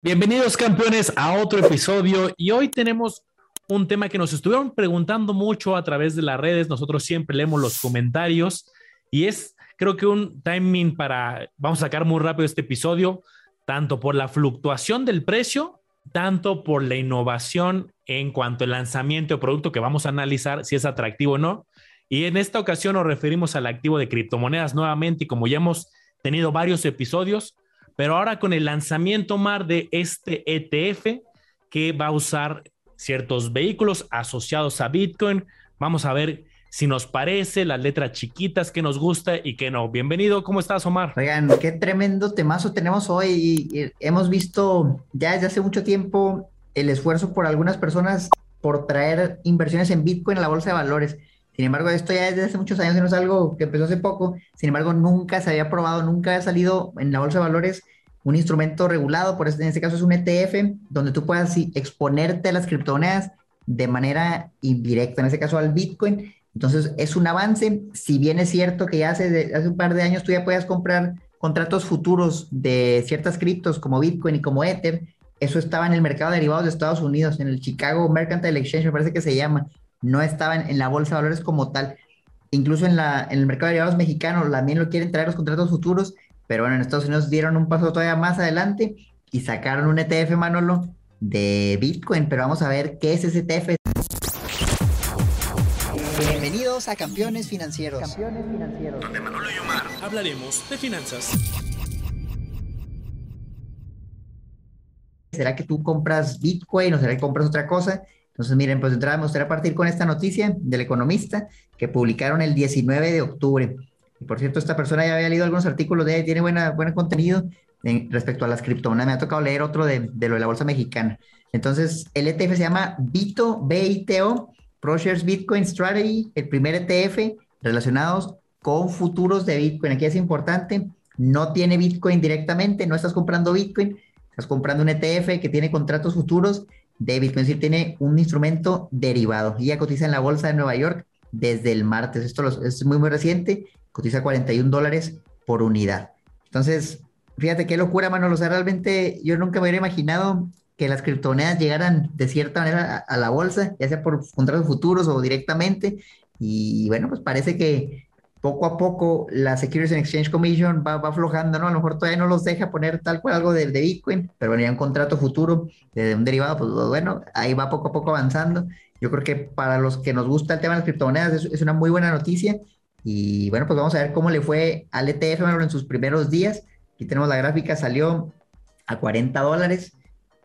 Bienvenidos campeones a otro episodio. Y hoy tenemos un tema que nos estuvieron preguntando mucho a través de las redes, nosotros siempre leemos los comentarios y es creo que un timing para, vamos a sacar muy rápido este episodio, tanto por la fluctuación del precio, tanto por la innovación en cuanto al lanzamiento de producto que vamos a analizar si es atractivo o no. Y en esta ocasión nos referimos al activo de criptomonedas nuevamente. Y como ya hemos tenido varios episodios, pero ahora con el lanzamiento MAR de este ETF que va a usar ciertos vehículos asociados a Bitcoin, vamos a ver si nos parece, las letras chiquitas que nos gusta y que no. Bienvenido, ¿cómo estás, Omar? Oigan, qué tremendo temazo tenemos hoy hemos visto ya desde hace mucho tiempo el esfuerzo por algunas personas por traer inversiones en Bitcoin a la bolsa de valores. Sin embargo, esto ya desde hace muchos años, no es algo que empezó hace poco. Sin embargo, nunca se había probado, nunca había salido en la bolsa de valores un instrumento regulado, por este, en este caso es un ETF, donde tú puedas exponerte a las criptomonedas de manera indirecta, en este caso al Bitcoin. Entonces, es un avance. Si bien es cierto que ya hace, hace un par de años tú ya podías comprar contratos futuros de ciertas criptos como Bitcoin y como Ether, eso estaba en el mercado de derivados de Estados Unidos, en el Chicago Mercantile Exchange, me parece que se llama no estaban en la bolsa de valores como tal. Incluso en, la, en el mercado de derivados mexicano también lo quieren traer los contratos futuros, pero bueno, en Estados Unidos dieron un paso todavía más adelante y sacaron un ETF, Manolo, de Bitcoin. Pero vamos a ver qué es ese ETF. Bienvenidos a Campeones Financieros. Campeones Financieros. Donde Manolo y Omar hablaremos de finanzas. ¿Será que tú compras Bitcoin o será que compras otra cosa? Entonces, miren, pues entrada me gustaría partir con esta noticia del economista que publicaron el 19 de octubre. Y por cierto, esta persona ya había leído algunos artículos de él, tiene buena, buen contenido en, respecto a las criptomonedas. Me ha tocado leer otro de, de, lo de la bolsa mexicana. Entonces, el ETF se llama BITO, BITO, ProShares Bitcoin Strategy, el primer ETF relacionados con futuros de Bitcoin. Aquí es importante, no tiene Bitcoin directamente, no estás comprando Bitcoin, estás comprando un ETF que tiene contratos futuros es decir, tiene un instrumento derivado y ya cotiza en la bolsa de Nueva York desde el martes. Esto es muy, muy reciente, cotiza 41 dólares por unidad. Entonces, fíjate qué locura, Manolo. O sea, realmente yo nunca me hubiera imaginado que las criptomonedas llegaran de cierta manera a, a la bolsa, ya sea por contratos futuros o directamente. Y bueno, pues parece que poco a poco la Securities and Exchange Commission va, va, aflojando, ¿no? A lo mejor todavía no los deja poner tal cual algo de, de Bitcoin, pero bueno, ya un contrato futuro de un derivado, pues bueno, ahí va poco a poco avanzando. Yo creo que para los que nos gusta el tema de las criptomonedas es, una muy buena noticia. Y bueno, pues vamos a ver cómo le fue al ETF en sus primeros días. Aquí tenemos la gráfica, salió a 40 dólares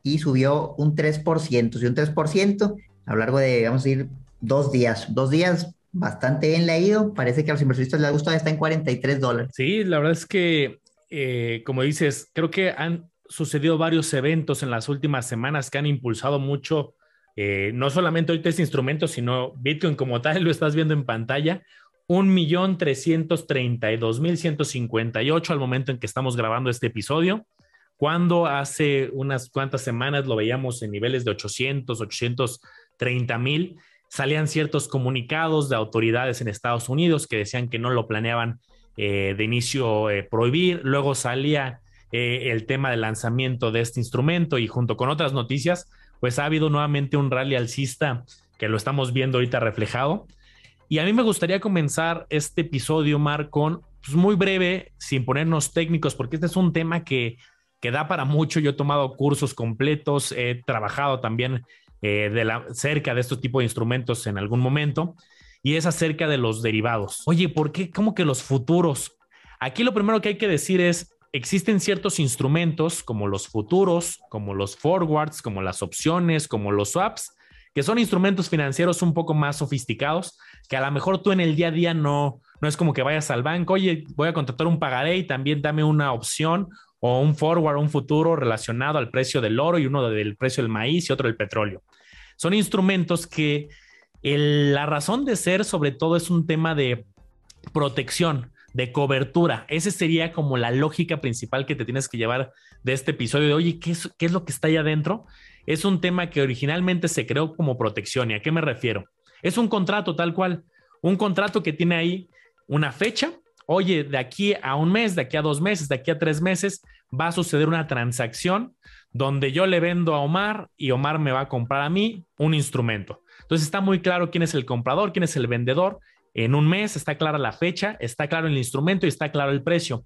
y subió un 3%, subió un 3% a lo largo de, vamos a decir, dos días. Dos días bastante bien leído. Parece que a los inversionistas les ha gustado, está en 43 dólares. Sí, la verdad es que, eh, como dices, creo que han sucedido varios eventos en las últimas semanas que han impulsado mucho, eh, no solamente ahorita este instrumento, sino Bitcoin como tal, lo estás viendo en pantalla. 1.332.158 al momento en que estamos grabando este episodio, cuando hace unas cuantas semanas lo veíamos en niveles de 800, 830 mil salían ciertos comunicados de autoridades en Estados Unidos que decían que no lo planeaban eh, de inicio eh, prohibir. Luego salía eh, el tema del lanzamiento de este instrumento y junto con otras noticias, pues ha habido nuevamente un rally alcista que lo estamos viendo ahorita reflejado. Y a mí me gustaría comenzar este episodio, Mar, con pues, muy breve, sin ponernos técnicos, porque este es un tema que, que da para mucho. Yo he tomado cursos completos, he trabajado también eh, de la, cerca de este tipo de instrumentos en algún momento, y es acerca de los derivados. Oye, ¿por qué? ¿Cómo que los futuros? Aquí lo primero que hay que decir es, existen ciertos instrumentos como los futuros, como los forwards, como las opciones, como los swaps, que son instrumentos financieros un poco más sofisticados, que a lo mejor tú en el día a día no, no es como que vayas al banco, oye, voy a contratar un pagaré y también dame una opción o un forward, un futuro relacionado al precio del oro y uno del precio del maíz y otro del petróleo. Son instrumentos que la razón de ser sobre todo es un tema de protección, de cobertura. Esa sería como la lógica principal que te tienes que llevar de este episodio de, oye, ¿qué es, qué es lo que está ahí adentro? Es un tema que originalmente se creó como protección. ¿Y a qué me refiero? Es un contrato tal cual, un contrato que tiene ahí una fecha oye, de aquí a un mes, de aquí a dos meses, de aquí a tres meses, va a suceder una transacción donde yo le vendo a Omar y Omar me va a comprar a mí un instrumento. Entonces está muy claro quién es el comprador, quién es el vendedor. En un mes está clara la fecha, está claro el instrumento y está claro el precio.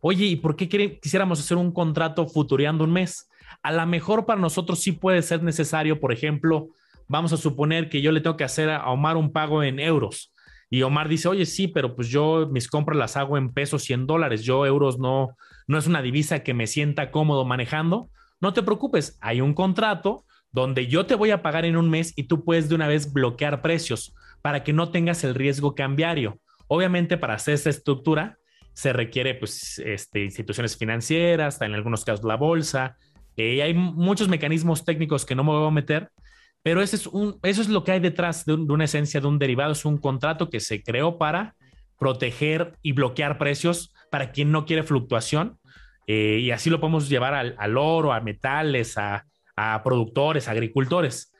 Oye, ¿y por qué quisiéramos hacer un contrato futureando un mes? A lo mejor para nosotros sí puede ser necesario, por ejemplo, vamos a suponer que yo le tengo que hacer a Omar un pago en euros. Y Omar dice, oye, sí, pero pues yo mis compras las hago en pesos y en dólares. Yo euros no, no es una divisa que me sienta cómodo manejando. No te preocupes, hay un contrato donde yo te voy a pagar en un mes y tú puedes de una vez bloquear precios para que no tengas el riesgo cambiario. Obviamente para hacer esta estructura se requiere pues este, instituciones financieras, en algunos casos la bolsa, eh, hay muchos mecanismos técnicos que no me voy a meter, pero ese es un, eso es lo que hay detrás de, una esencia de un derivado, es un contrato que se creó para proteger y bloquear precios para quien no quiere fluctuación eh, y así lo podemos llevar al, oro, a metales, a, productores, agricultores.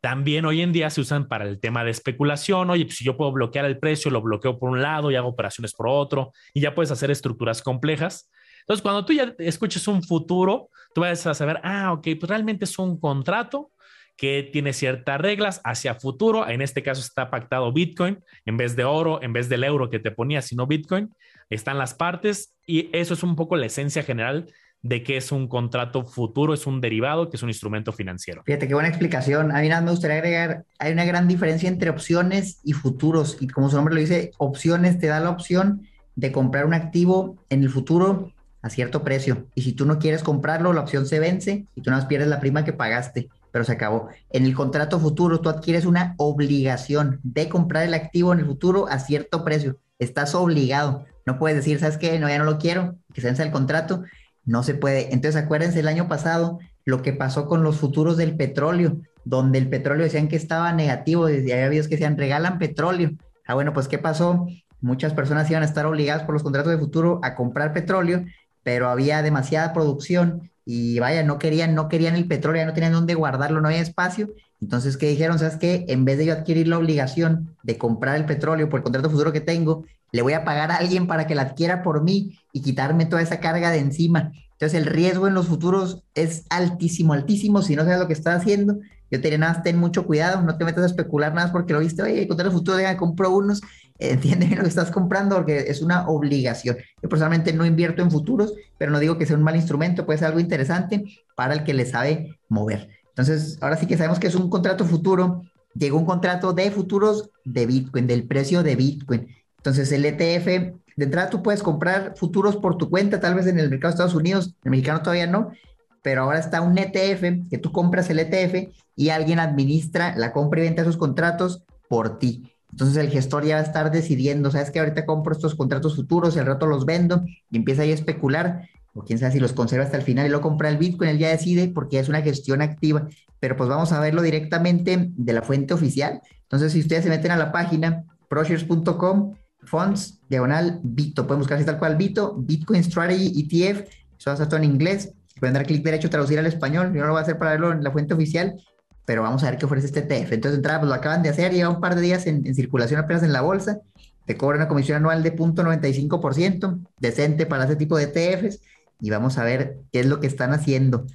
También hoy en día se usan para el tema de especulación. Oye, pues si yo puedo bloquear el precio, lo bloqueo por un lado y hago operaciones por otro, y ya puedes hacer estructuras complejas. Entonces, cuando tú ya escuches un futuro, tú vas a saber, ah, ok, pues realmente es un contrato que tiene ciertas reglas hacia futuro. En este caso está pactado Bitcoin en vez de oro, en vez del euro que te ponía, sino Bitcoin. Están las partes y eso es un poco la esencia general de que es un contrato futuro, es un derivado, que es un instrumento financiero. Fíjate qué buena explicación. A mí nada me gustaría agregar, hay una gran diferencia entre opciones y futuros. Y como su nombre lo dice, opciones te da la opción de comprar un activo en el futuro a cierto precio. Y si tú no quieres comprarlo, la opción se vence y tú nada más pierdes la prima que pagaste pero se acabó. En el contrato futuro tú adquieres una obligación de comprar el activo en el futuro a cierto precio. Estás obligado. No puedes decir, ¿sabes qué? No, ya no lo quiero, que se vence el contrato. No se puede. Entonces acuérdense el año pasado lo que pasó con los futuros del petróleo, donde el petróleo decían que estaba negativo, desde había videos que decían, regalan petróleo. Ah, bueno, pues ¿qué pasó? Muchas personas iban a estar obligadas por los contratos de futuro a comprar petróleo, pero había demasiada producción y vaya, no querían, no querían el petróleo, ya no tenían dónde guardarlo, no había espacio. Entonces, ¿qué dijeron? ¿Sabes qué? En vez de yo adquirir la obligación de comprar el petróleo por el contrato futuro que tengo, le voy a pagar a alguien para que la adquiera por mí y quitarme toda esa carga de encima. Entonces, el riesgo en los futuros es altísimo, altísimo. Si no sabes lo que estás haciendo, yo te diría nada, ten mucho cuidado, no te metas a especular nada porque lo viste, oye, el futuro, deja, compro unos entiende lo que estás comprando porque es una obligación. Yo personalmente no invierto en futuros, pero no digo que sea un mal instrumento, puede ser algo interesante para el que le sabe mover. Entonces, ahora sí que sabemos que es un contrato futuro. Llegó un contrato de futuros de Bitcoin, del precio de Bitcoin. Entonces, el ETF, de entrada tú puedes comprar futuros por tu cuenta, tal vez en el mercado de Estados Unidos, el mexicano todavía no, pero ahora está un ETF que tú compras el ETF y alguien administra la compra y venta de esos contratos por ti. Entonces el gestor ya va a estar decidiendo, sabes que ahorita compro estos contratos futuros y al rato los vendo. Y empieza ahí a especular, o quién sabe si los conserva hasta el final y lo compra el Bitcoin, él ya decide porque es una gestión activa, pero pues vamos a verlo directamente de la fuente oficial. Entonces si ustedes se meten a la página proshares.com, funds, diagonal, Bito, pueden buscar así tal cual Bito, Bitcoin Strategy ETF, eso va a estar todo en inglés, pueden dar clic derecho, traducir al español, yo no lo voy a hacer para verlo en la fuente oficial pero vamos a ver qué ofrece este ETF. Entonces, entrada, pues lo acaban de hacer, lleva un par de días en, circulación apenas en la bolsa, te cobra una comisión anual de 0.95%, decente para ese tipo de ETFs, y vamos a ver qué es lo que están haciendo.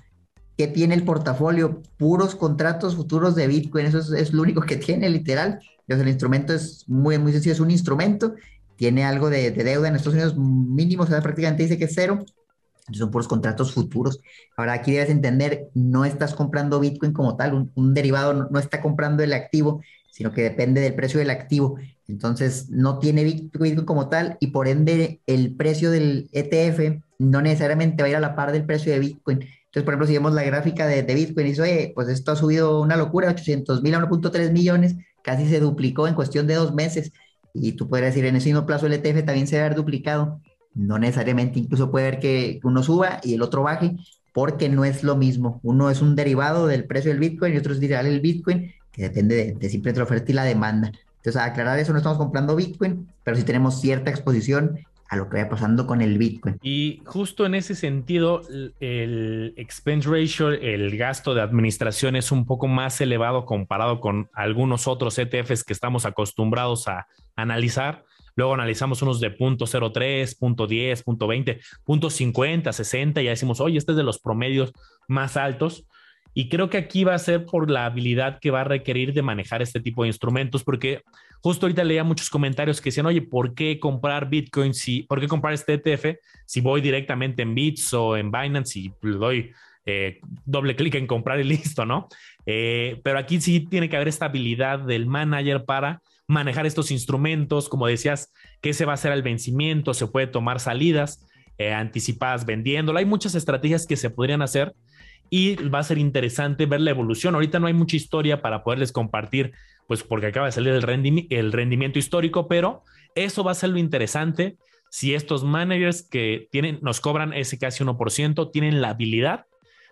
¿Qué tiene el portafolio? Puros contratos futuros de Bitcoin, eso es, lo único que tiene, literal. Entonces, el instrumento es muy, muy sencillo, es un instrumento, tiene algo de, deuda en Estados Unidos mínimo, o sea, prácticamente dice que es cero, son puros contratos futuros. Ahora aquí debes entender, no estás comprando Bitcoin como tal, un, derivado no, está comprando el activo, sino que depende del precio del activo. Entonces no tiene Bitcoin como tal y por ende el precio del ETF no necesariamente va a ir a la par del precio de Bitcoin. Entonces, por ejemplo, si vemos la gráfica de, Bitcoin y dice, oye, pues esto ha subido una locura, 800 mil a 1.3 millones, casi se duplicó en cuestión de dos meses. Y tú podrías decir, en ese mismo plazo el ETF también se va a haber duplicado no necesariamente, incluso puede ver que uno suba y el otro baje, porque no es lo mismo. Uno es un derivado del precio del Bitcoin y otro es el Bitcoin, que depende de, de simplemente la oferta y la demanda. Entonces, a aclarar eso, no estamos comprando Bitcoin, pero sí tenemos cierta exposición a lo que vaya pasando con el Bitcoin. Y justo en ese sentido, el expense ratio, el gasto de administración es un poco más elevado comparado con algunos otros ETFs que estamos acostumbrados a analizar luego analizamos unos de punto .03, punto .10, punto .20, punto .50, 60, y ya decimos, oye, este es de los promedios más altos. Y creo que aquí va a ser por la habilidad que va a requerir de manejar este tipo de instrumentos, porque justo ahorita leía muchos comentarios que decían, oye, ¿por qué comprar Bitcoin si, por qué comprar este ETF si voy directamente en Bits o en Binance y le doy eh, doble clic en comprar y listo, ¿no? Eh, pero aquí sí tiene que haber esta habilidad del manager para manejar estos instrumentos, como decías, que se va a hacer al vencimiento, se puede tomar salidas eh, anticipadas vendiéndolo. Hay muchas estrategias que se podrían hacer y va a ser interesante ver la evolución. Ahorita no hay mucha historia para poderles compartir, pues porque acaba de salir el, el rendimiento histórico, pero eso va a ser lo interesante si estos managers que tienen, nos cobran ese casi 1%, tienen la habilidad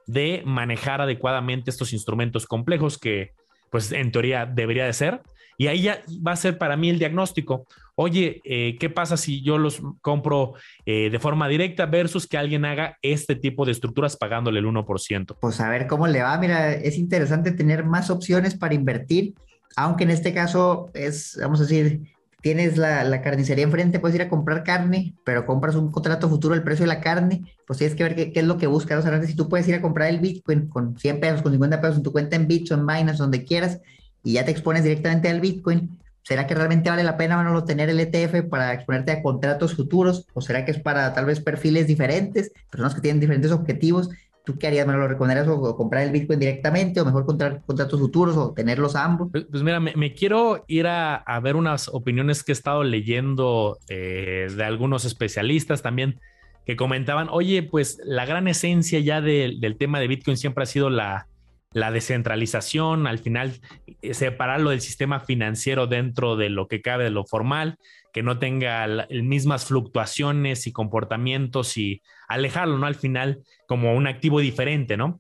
de manejar adecuadamente estos instrumentos complejos que, pues en teoría debería de ser. Y ahí ya va a ser para mí el diagnóstico. Oye, eh, ¿qué pasa si yo los compro eh, de forma directa versus que alguien haga este tipo de estructuras pagándole el 1%? Pues a ver cómo le va. Mira, es interesante tener más opciones para invertir, aunque en este caso es, vamos a decir, tienes la, carnicería enfrente, puedes ir a comprar carne, pero compras un contrato futuro del precio de la carne, pues tienes que ver qué, es lo que buscas. O sea, si tú puedes ir a comprar el Bitcoin con 100 pesos, con 50 pesos en tu cuenta en Bits o en Binance, donde quieras, y ya te expones directamente al Bitcoin, ¿será que realmente vale la pena Manolo, tener el ETF para exponerte a contratos futuros? ¿O será que es para tal vez perfiles diferentes, personas que tienen diferentes objetivos? ¿Tú qué harías? ¿Me lo recomendarías o, comprar el Bitcoin directamente o mejor contratos futuros o tenerlos ambos? Pues, pues mira, me, quiero ir a, ver unas opiniones que he estado leyendo eh, de algunos especialistas también que comentaban, oye, pues la gran esencia ya del tema de Bitcoin siempre ha sido la, la descentralización, al final eh, separarlo del sistema financiero dentro de lo que cabe de lo formal, que no tenga las mismas fluctuaciones y comportamientos y alejarlo, ¿no? Al final como un activo diferente, ¿no?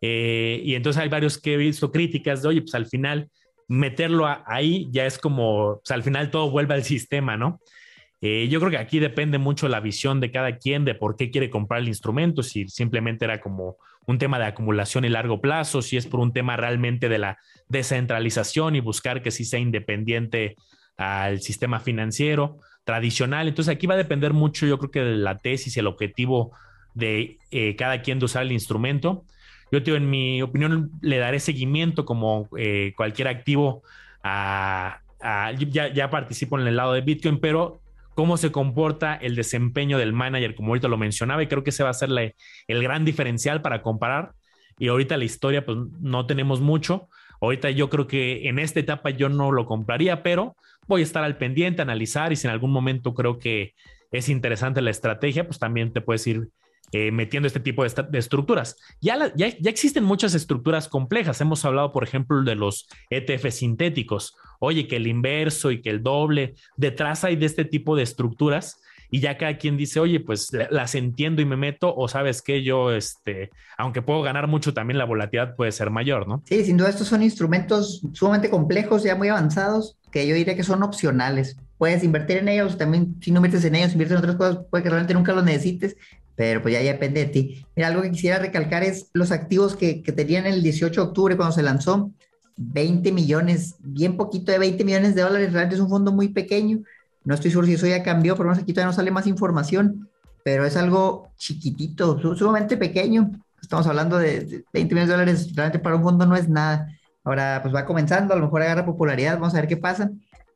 Eh, y entonces hay varios que he visto críticas de, oye, pues al final meterlo ahí ya es como, pues al final todo vuelve al sistema, ¿no? Eh, yo creo que aquí depende mucho la visión de cada quien de por qué quiere comprar el instrumento, si simplemente era como un tema de acumulación y largo plazo, si es por un tema realmente de la descentralización y buscar que sí sea independiente al sistema financiero tradicional. Entonces aquí va a depender mucho, yo creo que de la tesis y el objetivo de eh, cada quien de usar el instrumento. Yo, tío, en mi opinión, le daré seguimiento como eh, cualquier activo a, ya, ya participo en el lado de Bitcoin, pero cómo se comporta el desempeño del manager, como ahorita lo mencionaba, y creo que ese va a ser el gran diferencial para comparar. Y ahorita la historia, pues no tenemos mucho. Ahorita yo creo que en esta etapa yo no lo compraría, pero voy a estar al pendiente, analizar y si en algún momento creo que es interesante la estrategia, pues también te puedes ir eh, metiendo este tipo de, estructuras. Ya, ya, existen muchas estructuras complejas. Hemos hablado, por ejemplo, de los ETF sintéticos. Oye, que el inverso y que el doble. Detrás hay de este tipo de estructuras y ya cada quien dice, oye, pues las entiendo y me meto, o sabes que yo, este, aunque puedo ganar mucho, también la volatilidad puede ser mayor, ¿no? Sí, sin duda estos son instrumentos sumamente complejos, ya muy avanzados, que yo diría que son opcionales. Puedes invertir en ellos, también si no inviertes en ellos, inviertes en otras cosas, puede que realmente nunca los necesites, pero pues ya, depende de ti. Mira, algo que quisiera recalcar es los activos que, que tenían el 18 de octubre cuando se lanzó, 20 millones, bien poquito de 20 millones de dólares, realmente es un fondo muy pequeño. No estoy seguro si eso ya cambió, pero aquí todavía no sale más información, pero es algo chiquitito, sumamente pequeño. Estamos hablando de 20 millones de dólares, realmente para un fondo no es nada. Ahora pues va comenzando, a lo mejor agarra popularidad, vamos a ver qué pasa.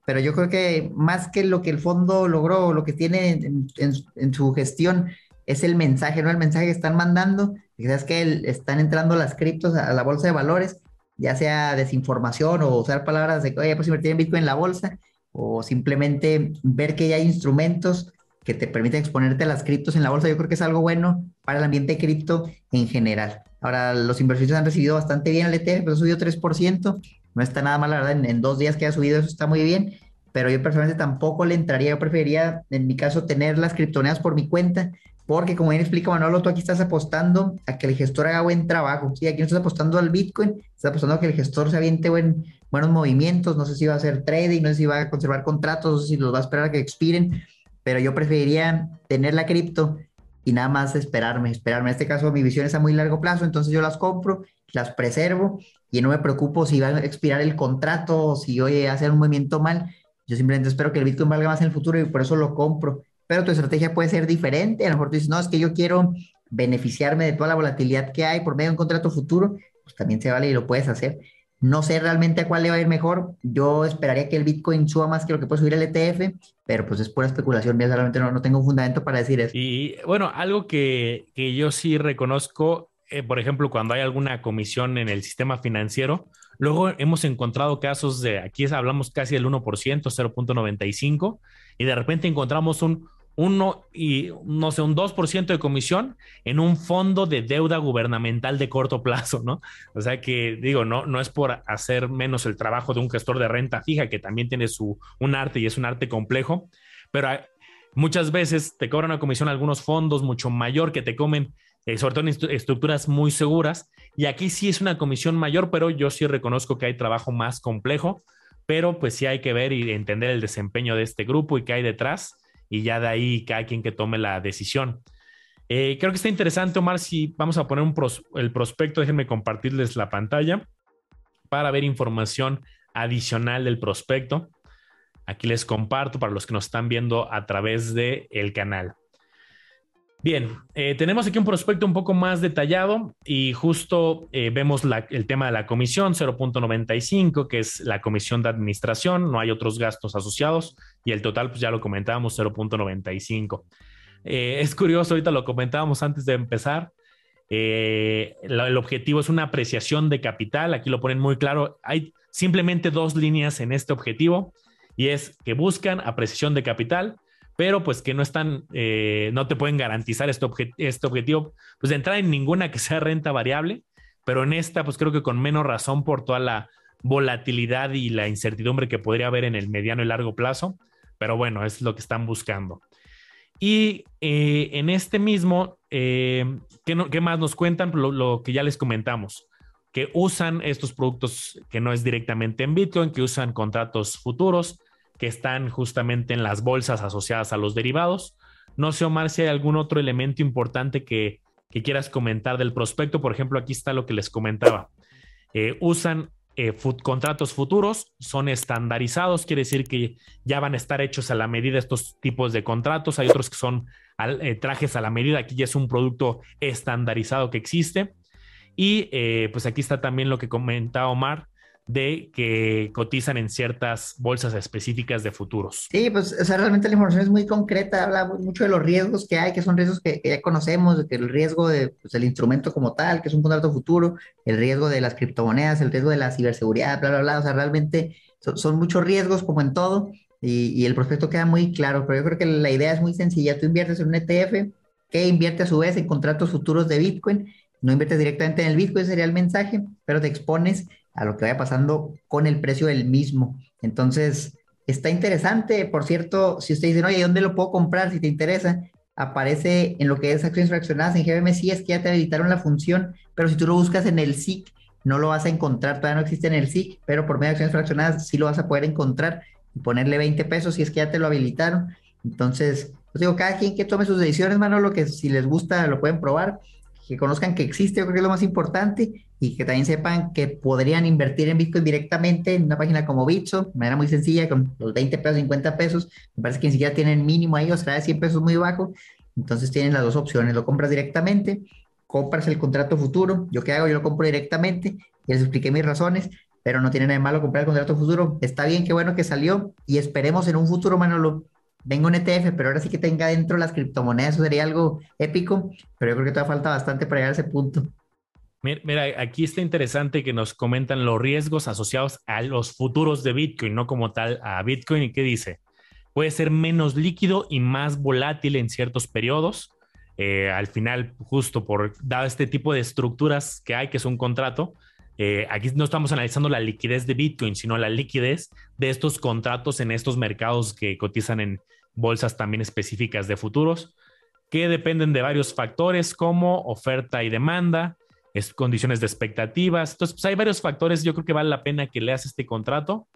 Pero yo creo que más que lo que el fondo logró, lo que tiene en, en su gestión, es el mensaje, ¿no? El mensaje que están mandando, quizás que están entrando las criptos a, la bolsa de valores, ya sea desinformación o usar palabras de, oye, pues invertir en Bitcoin en la bolsa, o simplemente ver que ya hay instrumentos que te permiten exponerte a las criptos en la bolsa, yo creo que es algo bueno para el ambiente cripto en general. Ahora, los inversores han recibido bastante bien el ETF, pero ha subido 3%, no está nada mal, la verdad, en, en dos días que ha subido eso está muy bien, pero yo personalmente tampoco le entraría, yo preferiría, en mi caso, tener las criptomonedas por mi cuenta, porque como bien explica Manolo, tú aquí estás apostando a que el gestor haga buen trabajo. Sí, aquí no estás apostando al Bitcoin, estás apostando a que el gestor se aviente buen, buenos movimientos. No sé si va a hacer trading, no sé si va a conservar contratos, no sé si los va a esperar a que expiren, pero yo preferiría tener la cripto y nada más esperarme, esperarme. En este caso mi visión es a muy largo plazo, entonces yo las compro, las preservo y no me preocupo si va a expirar el contrato o si voy a hacer un movimiento mal yo simplemente espero que el Bitcoin valga más en el futuro y por eso lo compro. Pero tu estrategia puede ser diferente. A lo mejor tú dices, no, es que yo quiero beneficiarme de toda la volatilidad que hay por medio de un contrato futuro. Pues también se vale y lo puedes hacer. No sé realmente a cuál le va a ir mejor. Yo esperaría que el Bitcoin suba más que lo que puede subir el ETF, pero pues es pura especulación. Yo realmente no, no tengo un fundamento para decir eso. Y bueno, algo que, que yo sí reconozco, eh, por ejemplo, cuando hay alguna comisión en el sistema financiero, luego hemos encontrado casos de, aquí hablamos casi del 1%, 0.95, y de repente encontramos un uno y no sé, un 2% de comisión en un fondo de deuda gubernamental de corto plazo, ¿no? O sea que digo, no, no es por hacer menos el trabajo de un gestor de renta fija, que también tiene su, un arte y es un arte complejo, pero muchas veces te cobran una comisión algunos fondos mucho mayor que te comen, eh, sobre todo en estructuras muy seguras, y aquí sí es una comisión mayor, pero yo sí reconozco que hay trabajo más complejo, pero pues sí hay que ver y entender el desempeño de este grupo y qué hay detrás y ya de ahí cada quien que tome la decisión. Eh, creo que está interesante, Omar, si vamos a poner un el prospecto, déjenme compartirles la pantalla para ver información adicional del prospecto. Aquí les comparto para los que nos están viendo a través del el canal. Bien, eh, tenemos aquí un prospecto un poco más detallado y justo eh, vemos el tema de la comisión 0.95, que es la comisión de administración, no hay otros gastos asociados y el total, pues ya lo comentábamos, 0.95. Eh, es curioso, ahorita lo comentábamos antes de empezar, el objetivo es una apreciación de capital, aquí lo ponen muy claro, hay simplemente dos líneas en este objetivo y es que buscan apreciación de capital pero pues que no están, eh, no te pueden garantizar este, este objetivo, pues de entrar en ninguna que sea renta variable, pero en esta pues creo que con menos razón por toda la volatilidad y la incertidumbre que podría haber en el mediano y largo plazo, pero bueno, es lo que están buscando. Y eh, en este mismo, eh, ¿qué, más nos cuentan? Lo, que ya les comentamos, que usan estos productos que no es directamente en Bitcoin, que usan contratos futuros, que están justamente en las bolsas asociadas a los derivados. No sé, Omar, si hay algún otro elemento importante que, quieras comentar del prospecto. Por ejemplo, aquí está lo que les comentaba. Eh, usan eh, contratos futuros, son estandarizados, quiere decir que ya van a estar hechos a la medida estos tipos de contratos. Hay otros que son eh, trajes a la medida. Aquí ya es un producto estandarizado que existe. Y pues aquí está también lo que comentaba Omar, de que cotizan en ciertas bolsas específicas de futuros. Sí, pues o sea, realmente la información es muy concreta, habla mucho de los riesgos que hay, que son riesgos que, ya conocemos, que el riesgo de, pues, del instrumento como tal, que es un contrato futuro, el riesgo de las criptomonedas, el riesgo de la ciberseguridad, bla, bla, bla, o sea, realmente son, muchos riesgos como en todo y, y, el prospecto queda muy claro, pero yo creo que la idea es muy sencilla, tú inviertes en un ETF que invierte a su vez en contratos futuros de Bitcoin, no inviertes directamente en el Bitcoin, sería el mensaje, pero te expones a lo que vaya pasando con el precio del mismo. Entonces, está interesante. Por cierto, si usted dice, oye, ¿dónde lo puedo comprar? Si te interesa, aparece en lo que es acciones fraccionadas en GBM, sí es que ya te habilitaron la función, pero si tú lo buscas en el SIC, no lo vas a encontrar, todavía no existe en el SIC, pero por medio de acciones fraccionadas sí lo vas a poder encontrar y ponerle 20 pesos si es que ya te lo habilitaron. Entonces, pues digo, cada quien que tome sus decisiones, lo que si les gusta lo pueden probar, que conozcan que existe, yo creo que es lo más importante, y que también sepan que podrían invertir en Bitcoin directamente en una página como Bitso, de manera muy sencilla, con los 20 pesos, 50 pesos. Me parece que ni siquiera tienen mínimo ahí, o sea, 100 pesos muy bajo. Entonces tienen las dos opciones, lo compras directamente, compras el contrato futuro. ¿Yo qué hago? Yo lo compro directamente, ya les expliqué mis razones, pero no tiene nada de malo comprar el contrato futuro. Está bien, qué bueno que salió y esperemos en un futuro, Manolo, venga un ETF, pero ahora sí que tenga dentro las criptomonedas, eso sería algo épico, pero yo creo que todavía falta bastante para llegar a ese punto. Mira, aquí está interesante que nos comentan los riesgos asociados a los futuros de Bitcoin, no como tal a Bitcoin. ¿Y qué dice? Puede ser menos líquido y más volátil en ciertos periodos. Eh, al final, justo por dado este tipo de estructuras que hay, que es un contrato, eh, aquí no estamos analizando la liquidez de Bitcoin, sino la liquidez de estos contratos en estos mercados que cotizan en bolsas también específicas de futuros, que dependen de varios factores como oferta y demanda, es condiciones de expectativas. Entonces, pues hay varios factores. Yo creo que vale la pena que leas este contrato.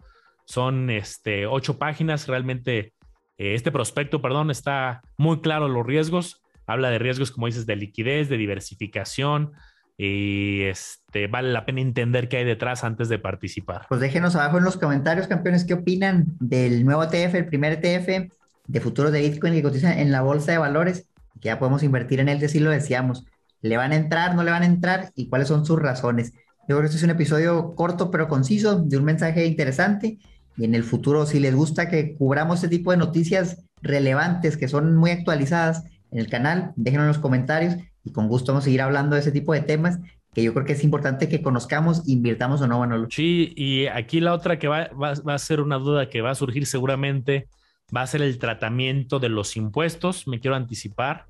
Son este, ocho páginas. Realmente, eh, este prospecto, perdón, está muy claro los riesgos. Habla de riesgos, como dices, de liquidez, de diversificación, y este, vale la pena entender qué hay detrás antes de participar. Pues déjenos abajo en los comentarios, campeones, qué opinan del nuevo ETF, el primer ETF de futuro de Bitcoin que cotiza en la bolsa de valores, que ya podemos invertir en él, si lo decíamos. ¿Le van a entrar, no le van a entrar y cuáles son sus razones? Yo creo que este es un episodio corto pero conciso, de un mensaje interesante. Y en el futuro, si les gusta que cubramos este tipo de noticias relevantes que son muy actualizadas en el canal, déjenlo en los comentarios y con gusto vamos a seguir hablando de ese tipo de temas que yo creo que es importante que conozcamos, invirtamos o no, Manolo. Sí, y aquí la otra que va, va, va, a ser una duda que va a surgir seguramente va a ser el tratamiento de los impuestos. Me quiero anticipar.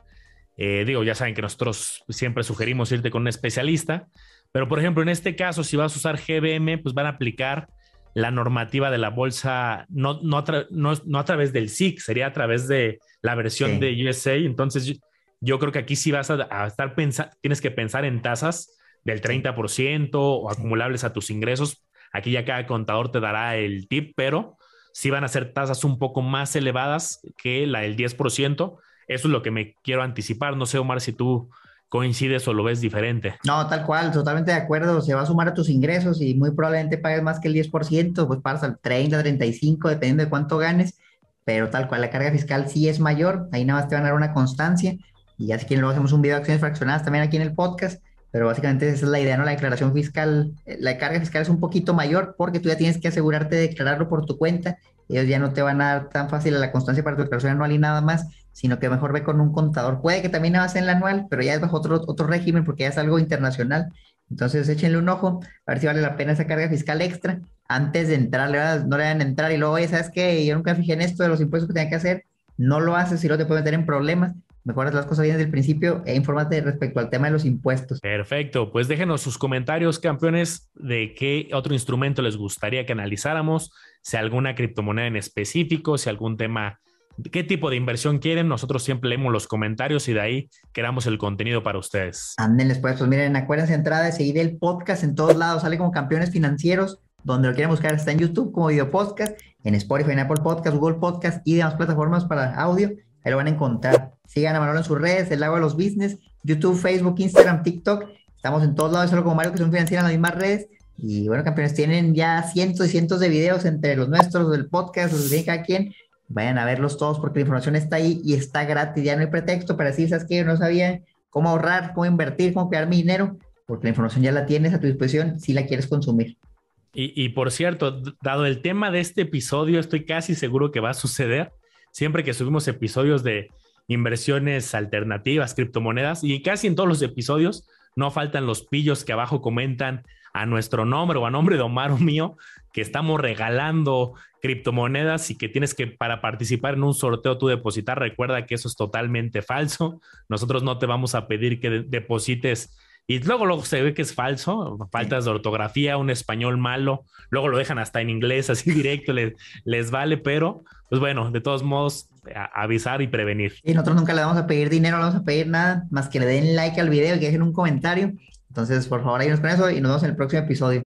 Eh, digo, ya saben que nosotros siempre sugerimos irte con un especialista, pero por ejemplo, en este caso, si vas a usar GBM, pues van a aplicar la normativa de la bolsa, no, no, a, no, no a través del SIC, sería a través de la versión sí. de USA. Entonces, yo creo que aquí sí vas a, a estar pensando, tienes que pensar en tasas del 30% o acumulables a tus ingresos. Aquí ya cada contador te dará el tip, pero sí van a ser tasas un poco más elevadas que la del 10%. Eso es lo que me quiero anticipar. No sé, Omar, si tú coincides o lo ves diferente. No, tal cual, totalmente de acuerdo. Se va a sumar a tus ingresos y muy probablemente pagues más que el 10%, pues pagas al 30, 35, dependiendo de cuánto ganes. Pero tal cual, la carga fiscal sí es mayor. Ahí nada más te van a dar una constancia. Y así que luego hacemos un video de acciones fraccionadas también aquí en el podcast. Pero básicamente esa es la idea, ¿no? La declaración fiscal, la carga fiscal es un poquito mayor porque tú ya tienes que asegurarte de declararlo por tu cuenta. Ellos ya no te van a dar tan fácil la constancia para tu declaración anual y nada más, sino que mejor ve con un contador. Puede que también hagas en la anual, pero ya es bajo otro, otro régimen porque ya es algo internacional. Entonces échenle un ojo, a ver si vale la pena esa carga fiscal extra antes de entrar, no le van a entrar y luego, oye, ¿sabes qué? Yo nunca fijé en esto de los impuestos que tenía que hacer, no lo haces y no te puede meter en problemas mejoras las cosas bien desde el principio e infórmate respecto al tema de los impuestos. Perfecto, pues déjenos sus comentarios, campeones, de qué otro instrumento les gustaría que analizáramos, si alguna criptomoneda en específico, si algún tema, qué tipo de inversión quieren. Nosotros siempre leemos los comentarios y de ahí creamos el contenido para ustedes. Anden pues, pues miren, acuérdense entrada de seguir el podcast en todos lados, sale como campeones financieros. Donde lo quieran buscar está en YouTube como video podcast, en Spotify, en Apple Podcast, Google Podcast y demás plataformas para audio. Ahí lo van a encontrar. Sigan a Manolo en sus redes, el lago de los business, YouTube, Facebook, Instagram, TikTok. Estamos en todos lados, solo como Mario, que son financieras en las mismas redes. Y bueno, campeones, tienen ya cientos y cientos de videos entre los nuestros, del podcast, los de cada quien. Vayan a verlos todos porque la información está ahí y está gratis. Ya no hay pretexto para decir, ¿sabes qué? Yo no sabía cómo ahorrar, cómo invertir, cómo crear mi dinero, porque la información ya la tienes a tu disposición si la quieres consumir. Y, y por cierto, dado el tema de este episodio, estoy casi seguro que va a suceder siempre que subimos episodios de inversiones alternativas, criptomonedas, y casi en todos los episodios no faltan los pillos que abajo comentan a nuestro nombre o a nombre de Omar o mío que estamos regalando criptomonedas y que tienes que para participar en un sorteo tú depositar. Recuerda que eso es totalmente falso. Nosotros no te vamos a pedir que deposites y luego, luego se ve que es falso, faltas de ortografía, un español malo, luego lo dejan hasta en inglés, así directo, les, les vale, pero pues bueno, de todos modos, avisar y prevenir. Y nosotros nunca le vamos a pedir dinero, no le vamos a pedir nada, más que le den like al video y que dejen un comentario. Entonces, por favor, ayúdenos con eso y nos vemos en el próximo episodio.